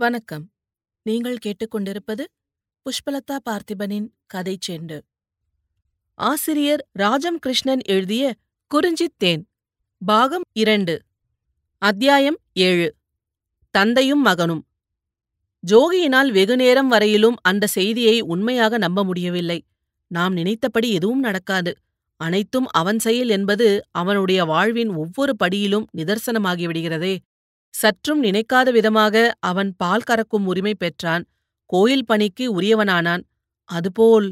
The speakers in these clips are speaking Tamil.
வணக்கம். நீங்கள் கேட்டுக்கொண்டிருப்பது புஷ்பலதா பார்த்திபனின் கதை செண்டு. ஆசிரியர் ராஜம் கிருஷ்ணன் எழுதிய குறிஞ்சித் தேன் பாகம் இரண்டு அத்தியாயம் ஏழு தந்தையும் மகனும். ஜோகியினால் வெகுநேரம் வரையிலும் அந்த செய்தியை உண்மையாக நம்ப முடியவில்லை. நாம் நினைத்தபடி எதுவும் நடக்காது. அனைத்தும் அவன் செயல் என்பது அவனுடைய வாழ்வின் ஒவ்வொரு படியிலும் நிதர்சனமாகிவிடுகிறதே சற்றும் நினைக்காத விதமாக அவன் பால் கறக்கும் உரிமை பெற்றான். கோயில் பணிக்கு உரியவனானான். அதுபோல்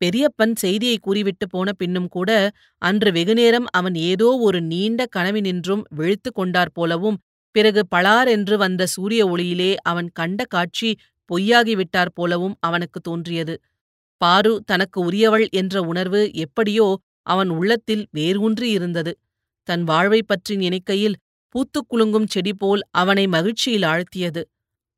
பெரியப்பன் செய்தியை கூறிவிட்டு போன பின்னும் கூட அன்று வெகுநேரம் அவன் ஏதோ ஒரு நீண்ட கனவினின்றும் விழித்துக் கொண்டார் போலவும் பிறகு பளாரென்று வந்த சூரிய ஒளியிலே அவன் கண்ட காட்சி பொய்யாகிவிட்டார் போலவும் அவனுக்கு தோன்றியது. பாரு தனக்கு உரியவள் என்ற உணர்வு எப்படியோ அவன் உள்ளத்தில் வேரூன்றி இருந்தது தன் வாழ்வைப் பற்றி நினைக்கையில் பூத்துக் குலுங்கும் செடி போல் அவனை மகிழ்ச்சியில் ஆழ்த்தியது.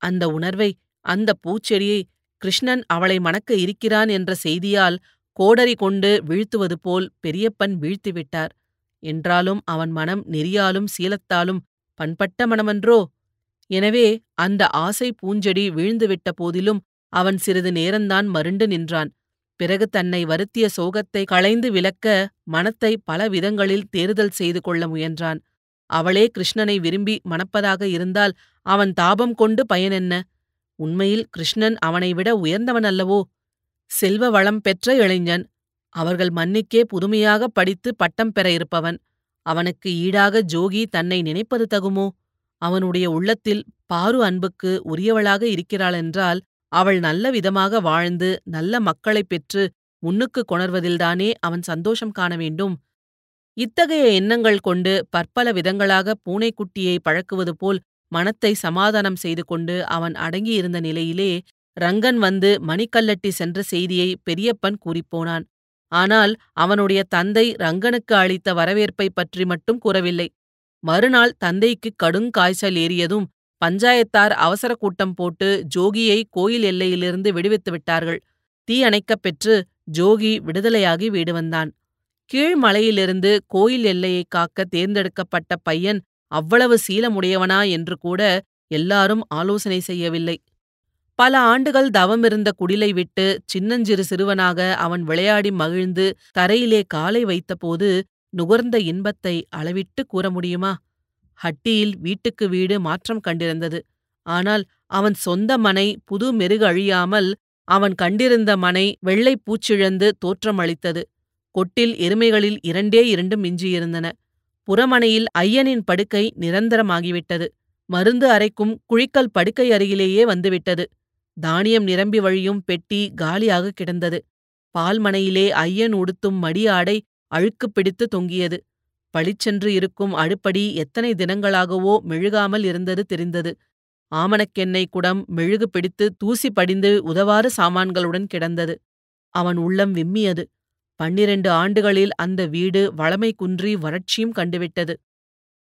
அந்த உணர்வை அந்த பூச்செடியை கிருஷ்ணன் அவளை மணக்க இருக்கிறான் என்ற செய்தியால் கோடரி கொண்டு வீழ்த்துவது போல் பெரியப்பன் வீழ்த்திவிட்டார். என்றாலும் அவன் மனம் நெறியாலும் சீலத்தாலும் பண்பட்ட மனமன்றோ? எனவே அந்த ஆசை பூஞ்செடி வீழ்ந்துவிட்ட போதிலும் அவன் சிறிது நேரந்தான் மருண்டு நின்றான். பிறகு தன்னை வருத்திய சோகத்தை களைந்து விலக்க மனத்தை பல விதங்களில் தேறுதல் செய்து கொள்ள முயன்றான். அவளே கிருஷ்ணனை விரும்பி மணப்பதாக இருந்தால் அவன் தாபம் கொண்டு பயனென்ன உண்மையில் கிருஷ்ணன் அவனை விட உயர்ந்தவன் அல்லவோ? செல்வ வளம் பெற்ற இளைஞன். அவர்கள் மன்னிக்கே புதுமையாக படித்து பட்டம் பெற இருப்பவன். அவனுக்கு ஈடாக ஜோகி தன்னை நினைப்பது தகுமோ? அவனுடைய உள்ளத்தில் பாரு அன்புக்கு உரியவளாக இருக்கிறாளென்றால் அவள் நல்ல விதமாக வாழ்ந்து நல்ல மக்களைப் பெற்று முன்னுக்கு கொணர்வதில்தானே அவன் சந்தோஷம் காண வேண்டும்? இத்தகைய எண்ணங்கள் கொண்டு பற்பல விதங்களாக பூனைக்குட்டியை பழக்குவது போல் மனத்தை சமாதானம் செய்து கொண்டு அவன் அடங்கியிருந்த நிலையிலே ரங்கன் வந்து மணிக்கல்லட்டி சென்ற செய்தியை பெரியப்பன் கூறிப்போனான். ஆனால் அவனுடைய தந்தை ரங்கனுக்கு அளித்த வரவேற்பை பற்றி மட்டும் கூறவில்லை. மறுநாள் தந்தைக்கு கடுங்காய்ச்சல் ஏறியதும் பஞ்சாயத்தார் அவசர கூட்டம் போட்டு ஜோகியை கோயில் எல்லையிலிருந்து விடுவித்து விட்டார்கள். தீ அணைக்கப் பெற்று ஜோகி விடுதலையாகி வீடு வந்தான். கீழ்மலையிலிருந்து கோயில் எல்லையைக் காக்க தேர்ந்தெடுக்கப்பட்ட பையன் அவ்வளவு சீலமுடையவனா என்று கூட எல்லாரும் ஆலோசனை செய்யவில்லை. பல ஆண்டுகள் தவமிருந்த குடிலை விட்டு சின்னஞ்சிறு சிறுவனாக அவன் விளையாடி மகிழ்ந்து தரையிலே காலை வைத்தபோது நுகர்ந்த இன்பத்தை அளவிட்டு கூற முடியுமா? ஹட்டியில் வீட்டுக்கு வீடு மாற்றம் கண்டிருந்தது. ஆனால் அவன் சொந்த மனை புது மெருகு அழியாமல் அவன் கண்டிருந்த மனை வெள்ளைப் பூச்சிழந்து தோற்றமளித்தது. கொட்டில் எருமைகளில் இரண்டே இரண்டு மிஞ்சியிருந்தன. புறமனையில் ஐயனின் படுக்கை நிரந்தரமாகிவிட்டது. மருந்து அறைக்கும் குழிக்கல் படுக்கை அருகிலேயே வந்துவிட்டது. தானியம் நிரம்பி வழியும் பெட்டி காலியாக கிடந்தது. பால்மனையிலே ஐயன் உடுத்தும் மடி ஆடை அழுக்கு பிடித்து தொங்கியது. பளிச்சென்று இருக்கும் அடுப்படி எத்தனை தினங்களாகவோ மெழுகாமல் இருந்தது தெரிந்தது. ஆமணக்கெண்ணெய் குடம் மெழுகு பிடித்து தூசி படிந்து உதவாறு சாமான்களுடன் கிடந்தது. அவன் உள்ளம் விம்மியது. பன்னிரண்டு ஆண்டுகளில் அந்த வீடு வளமை குன்றி வறட்சியும் கண்டுவிட்டது.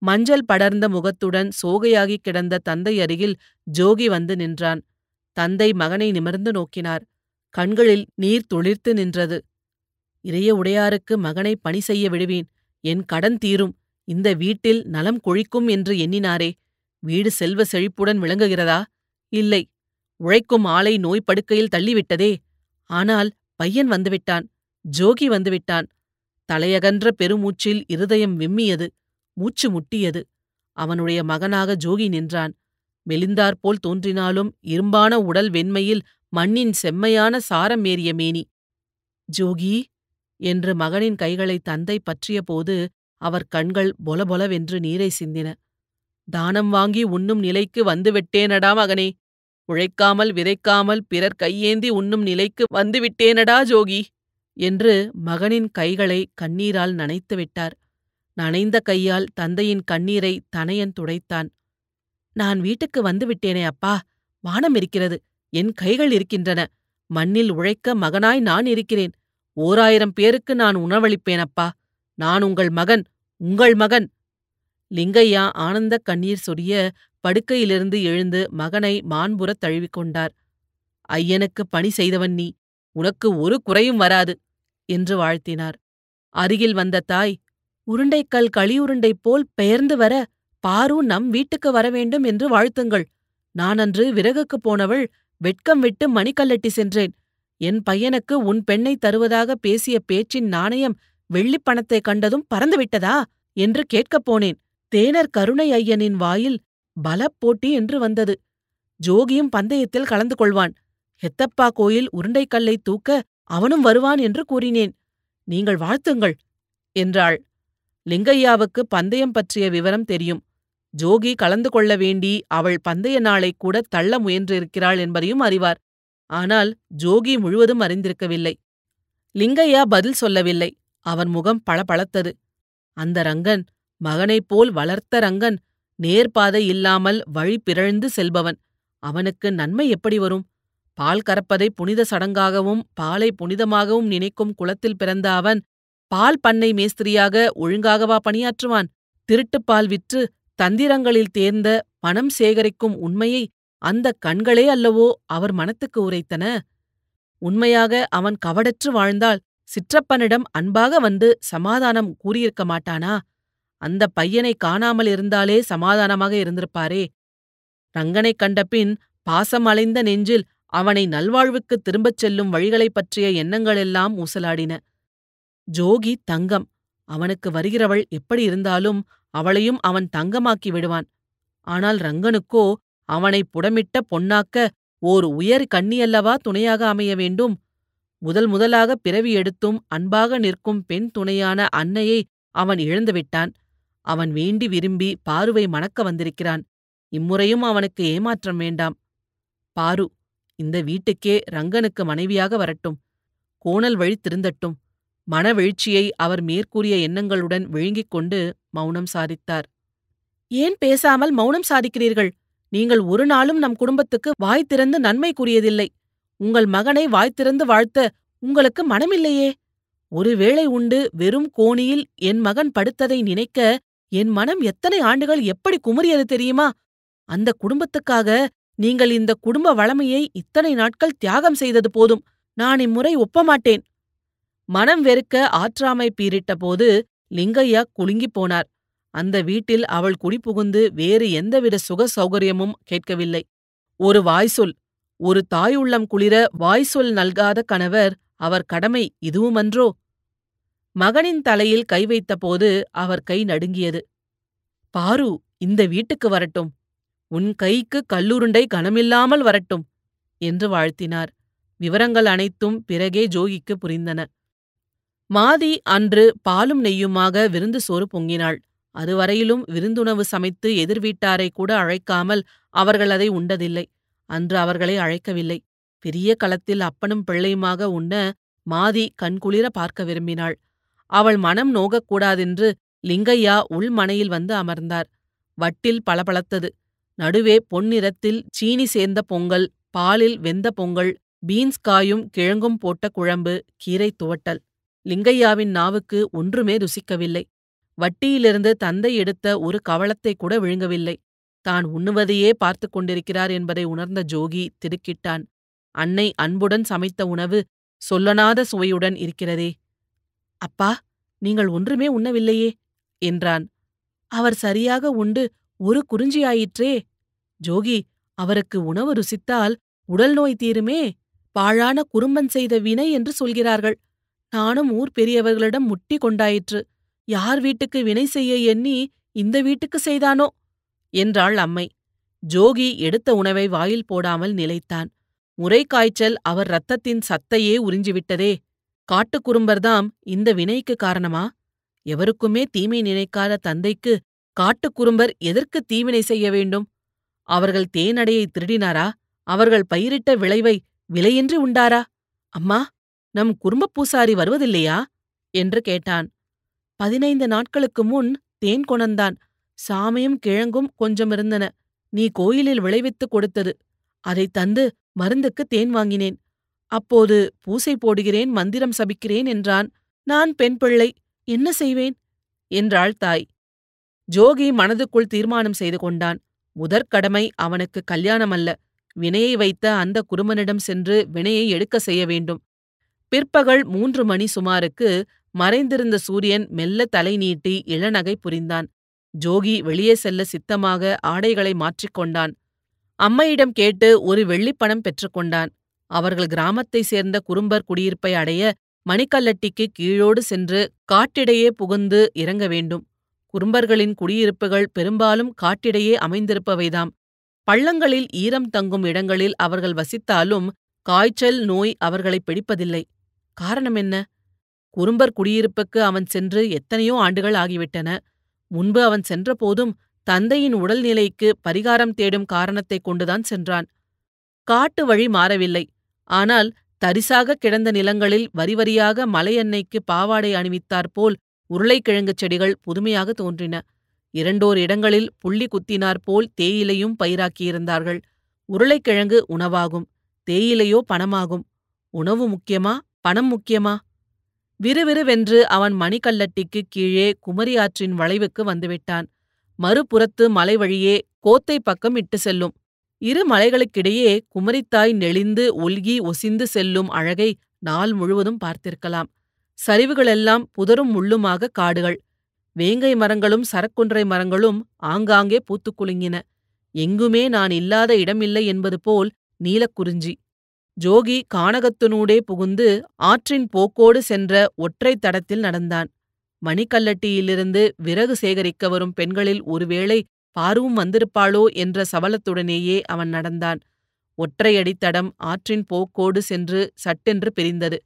மஞ்சள் படர்ந்த முகத்துடன் சோகையாகிக் கிடந்த தந்தை அருகில் ஜோகி வந்து நின்றான். தந்தை மகனை நிமிர்ந்து நோக்கினார். கண்களில் நீர் துளிர்த்து நின்றது. இறைய உடையாருக்கு மகனை பணி செய்ய விடுவேன். என் கடன் தீரும். இந்த வீட்டில் நலம் கொழிக்கும் என்று எண்ணினாரே. வீடு செல்வ செழிப்புடன் விளங்குகிறதா? இல்லை. உழைக்கும் ஆளை நோய்ப்படுக்கையில் தள்ளிவிட்டதே. ஆனால் பையன் வந்துவிட்டான். ஜோகி வந்துவிட்டான். தலையகன்ற பெருமூச்சில் இருதயம் விம்மியது மூச்சு முட்டியது. அவனுடைய மகனாக ஜோகி நின்றான். மெலிந்தாற்போல் தோன்றினாலும் இரும்பான உடல் வெண்மையில் மண்ணின் செம்மையான சாரம் ஏறிய மேனி. ஜோகி என்று மகனின் கைகளை தந்தை பற்றியபோது அவர் கண்கள் பொலபொலவென்று நீரை சிந்தின. தானம் வாங்கி உண்ணும் நிலைக்கு வந்துவிட்டேனடா மகனே. உழைக்காமல் விதைக்காமல் பிறர் கையேந்தி உண்ணும் நிலைக்கு வந்துவிட்டேனடா ஜோகி. என்று மகனின் கைகளை கண்ணீரால் நனைத்து விட்டார். நனைந்த கையால் தந்தையின் கண்ணீரை தனையன் துடைத்தான். நான் வீட்டுக்கு வந்துவிட்டேனே அப்பா வானம் இருக்கிறது என் கைகள் இருக்கின்றன மண்ணில் உழைக்க மகனாய் நான் இருக்கிறேன் ஓராயிரம் பேருக்கு நான் உணவளிப்பேன் அப்பா நான் உங்கள் மகன் உங்கள் மகன். லிங்கையா ஆனந்தக் கண்ணீர் சொரிய படுக்கையிலிருந்து எழுந்து மகனை மாண்புறத் தழுவிக்கொண்டார். ஐயனுக்கு பணி செய்தவன் நீ உனக்கு ஒரு குறையும் வராது என்று வாழ்த்தினார். அருகில் வந்த தாய் உருண்டைக்கல் களியுருண்டை போல் பெயர்ந்து வர பாரு நம் வீட்டுக்கு வரவேண்டும் என்று வாழ்த்துங்கள். நான் அன்று விறகுக்குப் போனவள் வெட்கம் விட்டு மணிக்கல்லட்டி சென்றேன். என் பையனுக்கு உன் பெண்ணை தருவதாக பேசிய பேச்சின் நாணயம் வெள்ளிப் பணத்தைக் கண்டதும் பறந்துவிட்டதா என்று கேட்கப் போனேன். தேனர் கருணை ஐயனின் வாயில் பலப் போட்டி என்று வந்தது. ஜோகியும் பந்தயத்தில் கலந்து கொள்வான். ஹெத்தப்பா கோயில் உருண்டைக்கல்லை தூக்க அவனும் வருவான் என்று கூறினேன். நீங்கள் வாழ்த்துங்கள் என்றாள். லிங்கையாவுக்கு பந்தயம் பற்றிய விவரம் தெரியும். ஜோகி கலந்து கொள்ள வேண்டி அவள் பந்தய நாளை கூட தள்ள முயன்றிருக்கிறாள் என்பதையும் அறிவார். ஆனால் ஜோகி முழுவதும் அறிந்திருக்கவில்லை. லிங்கையா பதில் சொல்லவில்லை. அவன் முகம் பளபளத்தது. அந்த ரங்கன் மகனைப் போல் வளர்த்த ரங்கன் நேர்பாதை இல்லாமல் வழி பிறழ்ந்து செல்பவன். அவனுக்கு நன்மை எப்படி வரும்? பால் கறப்பதை புனித சடங்காகவும் பாலை புனிதமாகவும் நினைக்கும் குலத்தில் பிறந்த அவன் பால் பண்ணை மேஸ்திரியாக ஒழுங்காகவா பணியாற்றுவான்? திருட்டுப்பால் விற்று தந்திரங்களில் தேர்ந்த பணம் சேகரிக்கும் உண்மையை அந்த கண்களே அல்லவோ அவர் மனத்துக்கு உரைத்தன? உண்மையாக அவன் கவடற்று வாழ்ந்தால் சிற்றப்பனிடம் அன்பாக வந்து சமாதானம் கூறியிருக்க மாட்டானா? அந்த பையனை காணாமல் இருந்தாலே சமாதானமாக இருந்திருப்பாரே. ரங்கனைக் கண்டபின் பாசம் அலைந்த நெஞ்சில் அவனை நல்வாழ்வுக்குத் திரும்பச் செல்லும் வழிகளைப் பற்றிய எண்ணங்களெல்லாம் ஊசலாடின. ஜோகி தங்கம். அவனுக்கு வருகிறவள் எப்படி இருந்தாலும் அவளையும் அவன் தங்கமாக்கி விடுவான். ஆனால் ரங்கனுக்கோ அவனை புடமிட்ட பொன்னாக்க ஓர் உயர் கண்ணியல்லவா துணையாக அமைய வேண்டும். முதல் முதலாக பிறவி எடுத்தும் அன்பாக நிற்கும் பெண் துணையான அன்னையை அவன் இழந்துவிட்டான் அவன் வேண்டி விரும்பி பாருவை மணக்க வந்திருக்கிறான். இம்முறையும் அவனுக்கு ஏமாற்றம் வேண்டாம். பாரு இந்த வீட்டுக்கே ரங்கனுக்கு மனைவியாக வரட்டும். கோணல் வழி திருந்தட்டும். மனவெழுச்சியை அவர் மேற்கூறிய எண்ணங்களுடன் விழுங்கிக் கொண்டு மௌனம் சாதித்தார். ஏன் பேசாமல் மௌனம் சாதிக்கிறீர்கள்? நீங்கள் ஒரு நாளும் நம் குடும்பத்துக்கு வாய் திறந்து நன்மை கூறியதில்லை. உங்கள் மகனை வாய் திறந்து வாழ்த்த உங்களுக்கு மனமில்லையே? ஒருவேளை உண்டு வெறும் கோணியில் என் மகன் படுத்ததை நினைக்க என் மனம் எத்தனை ஆண்டுகள் எப்படி குமுறியது தெரியுமா? அந்த குடும்பத்துக்காக நீங்கள் இந்த குடும்ப வளமையை இத்தனை நாட்கள் தியாகம் செய்தது போதும். நான் இம்முறை ஒப்பமாட்டேன். மனம் வெறுக்க ஆற்றாமை பீரிட்ட போது லிங்கையா குலுங்கிப் போனார். அந்த வீட்டில் அவள் குடிபுகுந்து வேறு எந்தவித சுக சௌகரியமும் கேட்கவில்லை. ஒரு வாய்சொல் ஒரு தாயுள்ளம் குளிர வாய்சொல் நல்காத கணவர் அவர் கடமை இதுவுமன்றோ? மகனின் தலையில் கை வைத்தபோது அவர் கை நடுங்கியது. பாரு இந்த வீட்டுக்கு வரட்டும். உன் கைக்கு கல்லுருண்டை கனமில்லாமல் வரட்டும் என்று வாழ்த்தினார். விவரங்கள் அனைத்தும் பிறகே ஜோகிக்கு புரிந்தன. மாதி அன்று பாலும் நெய்யுமாக விருந்து சோறு பொங்கினாள். அதுவரையிலும் விருந்துணவு சமைத்து எதிர்வீட்டாரை கூட அழைக்காமல் அவர்கள் அதை உண்டதில்லை. அன்று அவர்களை அழைக்கவில்லை. பெரிய களத்தில் அப்பனும் பிள்ளையுமாக உண்ண மாதி கண்குளிர பார்க்க விரும்பினாள். அவள் மனம் நோகக்கூடாதென்று லிங்கையா உள்மனையில் வந்து அமர்ந்தார். வட்டில் பளபளத்தது. நடுவே பொன்னிறத்தில் சீனி சேர்ந்த பொங்கல் பாலில் வெந்த பொங்கல் பீன்ஸ் காயும் கிழங்கும் போட்ட குழம்பு கீரை துவட்டல். லிங்கையாவின் நாவுக்கு ஒன்றுமே ருசிக்கவில்லை. வட்டியிலிருந்து தந்தை எடுத்த ஒரு கவளத்தை கூட விழுங்கவில்லை. தான் உண்ணுவதையே பார்த்து கொண்டிருக்கிறார் என்பதை உணர்ந்த ஜோகி திடுக்கிட்டான். அன்னை அன்புடன் சமைத்த உணவு சொல்லனாத சுவையுடன் இருக்கிறதே. அப்பா நீங்கள் ஒன்றுமே உண்ணவில்லையே என்றான். அவர் சரியாக உண்டு ஒரு குறிஞ்சியாயிற்றே ஜோகி அவருக்கு உணவு ருசித்தால் உடல் நோய் தீருமே. பாழான குறும்பன் செய்த வினை என்று சொல்கிறார்கள். நானும் ஊர் பெரியவர்களிடம் முட்டி கொண்டாயிற்று. யார் வீட்டுக்கு வினை செய்ய எண்ணி இந்த வீட்டுக்கு செய்தானோ? என்றாள் அம்மை. ஜோகி எடுத்த உணவை வாயில் போடாமல் நிலைத்தான். முறை காய்ச்சல் அவர் ரத்தத்தின் சத்தையே உறிஞ்சிவிட்டதே. காட்டுக்குறும்பர்தாம் இந்த வினைக்கு காரணமா? எவருக்குமே தீமை நினைக்காத தந்தைக்கு காட்டுக்குறும்பர் எதற்கு தீவினை செய்ய வேண்டும்? அவர்கள் தேனடையை திருடினாரா? அவர்கள் பயிரிட்ட விளைவை விலையின்றி உண்டாரா? அம்மா நம் குறும்பப் பூசாரி வருவதில்லையா? என்று கேட்டான். பதினைந்து நாட்களுக்கு முன் தேன் கொணந்தான் சாமையும் கிழங்கும் கொஞ்சம் இருந்தன. நீ கோயிலில் விளைவித்துக் கொடுத்தது. அதைத் தந்து மருந்துக்கு தேன் வாங்கினேன். அப்போது பூசை போடுகிறேன் மந்திரம் சபிக்கிறேன் என்றான். நான் பெண் பிள்ளை என்ன செய்வேன்? என்றாள் தாய். ஜோகி மனதுக்குள் தீர்மானம் செய்து கொண்டான். முதற்கடமை அவனுக்கு கல்யாணமல்ல வினையை வைத்த அந்த குருமனிடம் சென்று வினையை எடுக்க செய்ய வேண்டும். பிற்பகல் மூன்று மணி சுமாருக்கு மறைந்திருந்த சூரியன் மெல்ல தலை நீட்டி இளநகை புரிந்தான். ஜோகி வெளியே செல்ல சித்தமாக ஆடைகளை மாற்றிக்கொண்டான் அம்மையிடம் கேட்டு ஒரு வெள்ளிப்பணம் பெற்றுக்கொண்டான் அவர்கள் கிராமத்தைச் சேர்ந்த குறும்பர் குடியிருப்பை அடைய மணிக்கல்லட்டிக்கு கீழோடு சென்று காட்டிடையே புகுந்து இறங்க வேண்டும். குறும்பர்களின் குடியிருப்புகள் பெரும்பாலும் காட்டிடையே அமைந்திருப்பவைதாம். பள்ளங்களில் ஈரம் தங்கும் இடங்களில் அவர்கள் வசித்தாலும் காய்ச்சல் நோய் அவர்களை பிடிப்பதில்லை. காரணம் என்ன? குறும்பர் குடியிருப்புக்கு அவன் சென்று எத்தனையோ ஆண்டுகள் ஆகிவிட்டன. முன்பு அவன் சென்றபோதும் தந்தையின் உடல்நிலைக்கு பரிகாரம் தேடும் காரணத்தைக் கொண்டுதான் சென்றான். காட்டு வழி மாறவில்லை. ஆனால் தரிசாக கிடந்த நிலங்களில் வரிவரியாக மலையன்னைக்கு பாவாடை அணிவித்தாற்போல் உருளைக்கிழங்குச் செடிகள் புதுமையாக தோன்றின. இரண்டோர் இடங்களில் புள்ளி குத்தினாற்போல் தேயிலையும் பயிராக்கியிருந்தார்கள். உருளைக்கிழங்கு உணவாகும் தேயிலையோ பணமாகும். உணவு முக்கியமா? பணம் முக்கியமா? விறுவிறுவென்று அவன் மணிக்கல்லட்டிக்கு கீழே குமரி ஆற்றின் வளைவுக்கு வந்துவிட்டான். மறுபுறத்து மலை வழியே கோத்தை பக்கம் இட்டு செல்லும். இரு மலைகளுக்கிடையே குமரித்தாய் நெளிந்து ஒல்கி ஒசிந்து செல்லும் அழகை நாள் முழுவதும் பார்த்திருக்கலாம். சரிவுகளெல்லாம் புதரும் முள்ளுமாக காடுகள். வேங்கை மரங்களும் சரக்குன்றை மரங்களும் ஆங்காங்கே பூத்துக் குலுங்கின. எங்குமே நான் இல்லாத இடமில்லை என்பது போல் நீலக்குறிஞ்சி ஜோகி கானகத்தினூடே புகுந்து ஆற்றின் போக்கோடு சென்ற ஒற்றைத் தடத்தில் நடந்தான். மணிக்கல்லட்டியிலிருந்து விறகு சேகரிக்க வரும் பெண்களில் ஒருவேளை பாருவும் வந்திருப்பாளோ என்ற சபலத்துடனேயே அவன் நடந்தான். ஒற்றையடித்தடம் ஆற்றின் போக்கோடு சென்று சட்டென்று பிரிந்தது.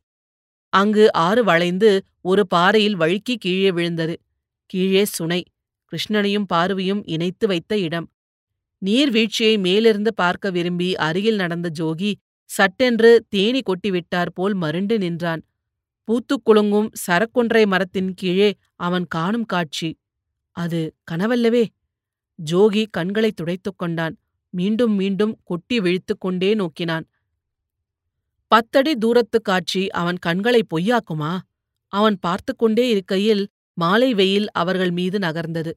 அங்கு ஆறு வளைந்து ஒரு பாறையில் வழுக்கி கீழே விழுந்தது. கீழே சுனை கிருஷ்ணனையும் பார்வையும் இணைத்து வைத்த இடம். நீர்வீழ்ச்சியை மேலிருந்து பார்க்க விரும்பி அருகில் நடந்த ஜோகி சட்டென்று தேனி கொட்டிவிட்டார் போல் மருண்டு நின்றான். பூத்துக் குலுங்கும் சரக்கொன்றை மரத்தின் கீழே அவன் காணும் காட்சி. அது கனவல்லவே. ஜோகி கண்களை துடைத்துக் கொண்டான். மீண்டும் மீண்டும் கொட்டி விழித்துக் கொண்டே நோக்கினான். பத்தடி தூரத்துக் காட்சி அவன் கண்களை பொய்யாக்குமா? அவன் பார்த்து கொண்டே இருக்கையில் மாலை வெயில் அவர்கள் மீது நகர்ந்தது.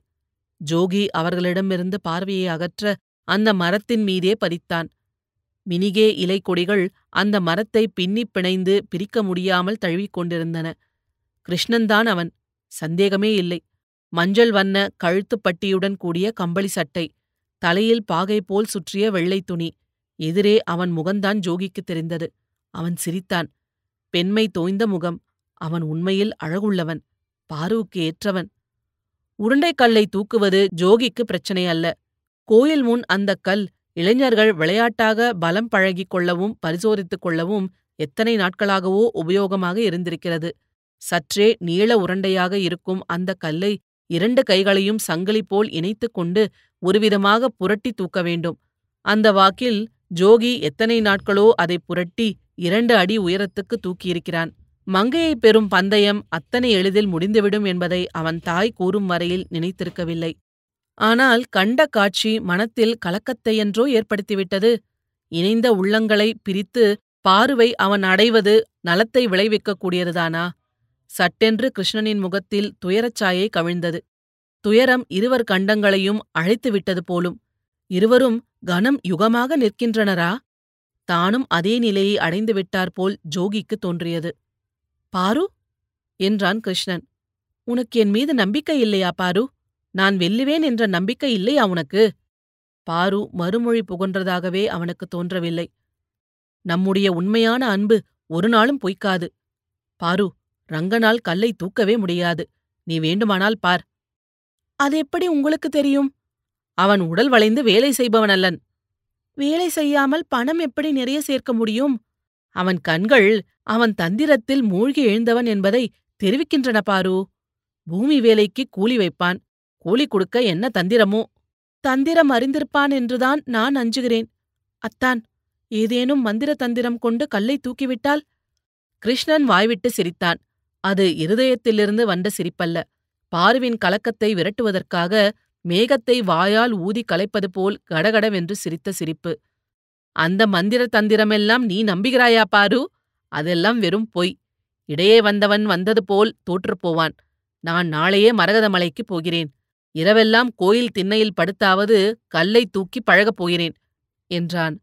ஜோகி அவர்களிடமிருந்து பார்வையை அகற்ற அந்த மரத்தின் மீதே பதித்தான். மினிகே இலை கொடிகள் அந்த மரத்தை பின்னிப் பிணைந்து பிரிக்க முடியாமல் தழுவிக் கொண்டிருந்தன. கிருஷ்ணன்தான் அவன். சந்தேகமே இல்லை. மஞ்சள் வண்ண கழுத்துப் பட்டியுடன் கூடிய கம்பளி சட்டை தலையில் பாகை போல் சுற்றிய வெள்ளைத் துணி. எதிரே அவன் முகந்தான் ஜோகிக்குத் தெரிந்தது. அவன் சிரித்தான். பெண்மை தோய்ந்த முகம். அவன் உண்மையில் அழகுள்ளவன். பாருவுக்கு ஏற்றவன். உருண்டைக்கல்லை தூக்குவது ஜோகிக்கு பிரச்சனை அல்ல. கோயில் முன் அந்தக் கல் இளைஞர்கள் விளையாட்டாக பலம் பழகிக் கொள்ளவும் பரிசோதித்துக் கொள்ளவும் எத்தனை நாட்களாகவோ உபயோகமாக இருந்திருக்கிறது. சற்றே நீள உருண்டையாக இருக்கும் அந்தக் கல்லை இரண்டு கைகளையும் சங்கிலி போல் இணைத்துக் கொண்டு ஒருவிதமாக புரட்டி தூக்க வேண்டும். அந்த வாக்கில் ஜோகி எத்தனை நாட்களோ அதை புரட்டி இரண்டு அடி உயரத்துக்கு தூக்கியிருக்கிறான். மங்கையைப் பெறும் பந்தயம் அத்தனை எளிதில் முடிந்துவிடும் என்பதை அவன் தாய் கூறும் வரையில் நினைத்திருக்கவில்லை. ஆனால் கண்ட காட்சி மனத்தில் கலக்கத்தையென்றோ ஏற்படுத்திவிட்டது. இணைந்த உள்ளங்களை பிரித்து பாருவை அவன் அடைவது நலத்தை விளைவிக்கக் கூடியதுதானா சட்டென்று கிருஷ்ணனின் முகத்தில் துயரச்சாயை கவிழ்ந்தது. துயரம் இருவர் கண்டங்களையும் அழைத்துவிட்டது போலும். இருவரும் கனம் யுகமாக நிற்கின்றனரா? தானும் அதே நிலையை அடைந்து விட்டாற்போல் ஜோகிக்கு தோன்றியது. பாரு என்றான் கிருஷ்ணன் உனக்கு என் மீது நம்பிக்கை இல்லையா பாரு? நான் வெல்லுவேன் என்ற நம்பிக்கை இல்லையா உனக்கு? பாரு மறுமொழி புகன்றதாகவே அவனுக்கு தோன்றவில்லை. நம்முடைய உண்மையான அன்பு ஒரு நாளும் பொய்க்காது. பாரு ரங்கனால் கல்லை தூக்கவே முடியாது. நீ வேண்டுமானால் பார். அது எப்படி உங்களுக்கு தெரியும்? அவன் உடல் வளைந்து வேலை செய்பவன் அல்லன் வேலை செய்யாமல் பணம் எப்படி நிறைய சேர்க்க முடியும்? அவன் கண்கள் அவன் தந்திரத்தில் மூழ்கி எழுந்தவன் என்பதை தெரிவிக்கின்றன பாரு. பூமி வேலைக்கு கூலி வைப்பான். கூலி கொடுக்க என்ன தந்திரமோ? தந்திரம் அறிந்திருப்பான் என்றுதான் நான் அஞ்சுகிறேன். அத்தான் ஏதேனும் மந்திர தந்திரம் கொண்டு கல்லை தூக்கிவிட்டால்? கிருஷ்ணன் வாய்விட்டு சிரித்தான். அது இருதயத்திலிருந்து வந்த சிரிப்பல்ல. பாருவின் கலக்கத்தை விரட்டுவதற்காக மேகத்தை வாயால் ஊதி கலைப்பது போல் கடகடவென்று சிரித்த சிரிப்பு. அந்த மந்திர தந்திரமெல்லாம் நீ நம்புகிறாயா பாரு? அதெல்லாம் வெறும் பொய். இடையே வந்தவன் வந்தது போல் தோற்றுப்போவான் நான் நாளையே மரகதமலைக்குப் போகிறேன். இரவெல்லாம் கோயில் திண்ணையில் படுத்தாவது கல்லை தூக்கி பழகப் போகிறேன் என்றான்.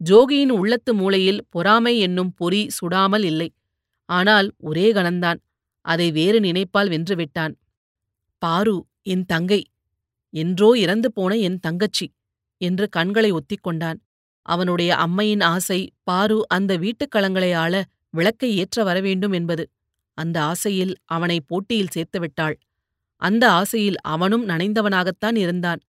ஜோகியின் உள்ளத்து மூலையில் பொறாமை என்னும் பொறி சுடாமல் இல்லை. ஆனால் ஒரே கணந்தான். அதை வேறு நினைப்பால் வென்றுவிட்டான் பாரு என் தங்கை. என்றோ இறந்து போன என் தங்கச்சி என்று கண்களை ஒத்திக் கொண்டான் அவனுடைய அம்மையின் ஆசை பாரு அந்த வீட்டுக் களங்களை ஆள விளக்கை ஏற்ற வரவேண்டும் என்பது. அந்த ஆசையில் அவனை போட்டியில் சேர்த்துவிட்டாள் அந்த ஆசையில் அவனும் நனைந்தவனாகத்தான் இருந்தான்.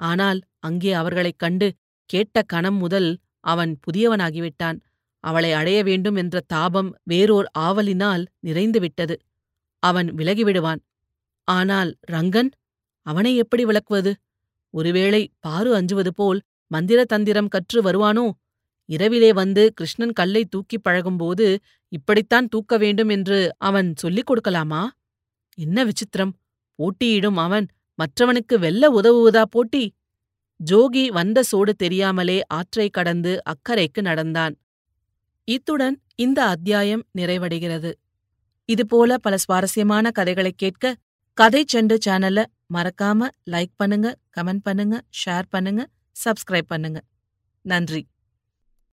ஆனால் அங்கே அவர்களைக் கண்டு கேட்ட கணம் முதல் அவன் புதியவனாகிவிட்டான். அவளை அடைய வேண்டும் என்ற தாபம் வேறோர் ஆவலினால் நிறைந்துவிட்டது. அவன் விலகிவிடுவான். ஆனால் ரங்கன் அவனை எப்படி விளக்குவது? ஒருவேளை பாரு அஞ்சுவது போல் மந்திர தந்திரம் கற்று வருவானோ? இரவிலே வந்து கிருஷ்ணன் கல்லை தூக்கிப் பழகும்போது இப்படித்தான் தூக்க வேண்டும் என்று அவன் சொல்லிக் கொடுக்கலாமா? என்ன விசித்திரம்! போட்டியிடும் அவன் மற்றவனுக்கு வெல்ல உதவுவதா போட்டி? ஜோகி வந்த சோடு தெரியாமலே ஆற்றை கடந்து அக்கரைக்கு நடந்தான். இத்துடன் இந்த அத்தியாயம் நிறைவடைகிறது. இதுபோல பல சுவாரஸ்யமான கதைகளைக் கேட்க கதை செண்டு சேனலை மறக்காம லைக் பண்ணுங்க கமெண்ட் பண்ணுங்க ஷேர் பண்ணுங்க சப்ஸ்கிரைப் பண்ணுங்க. நன்றி.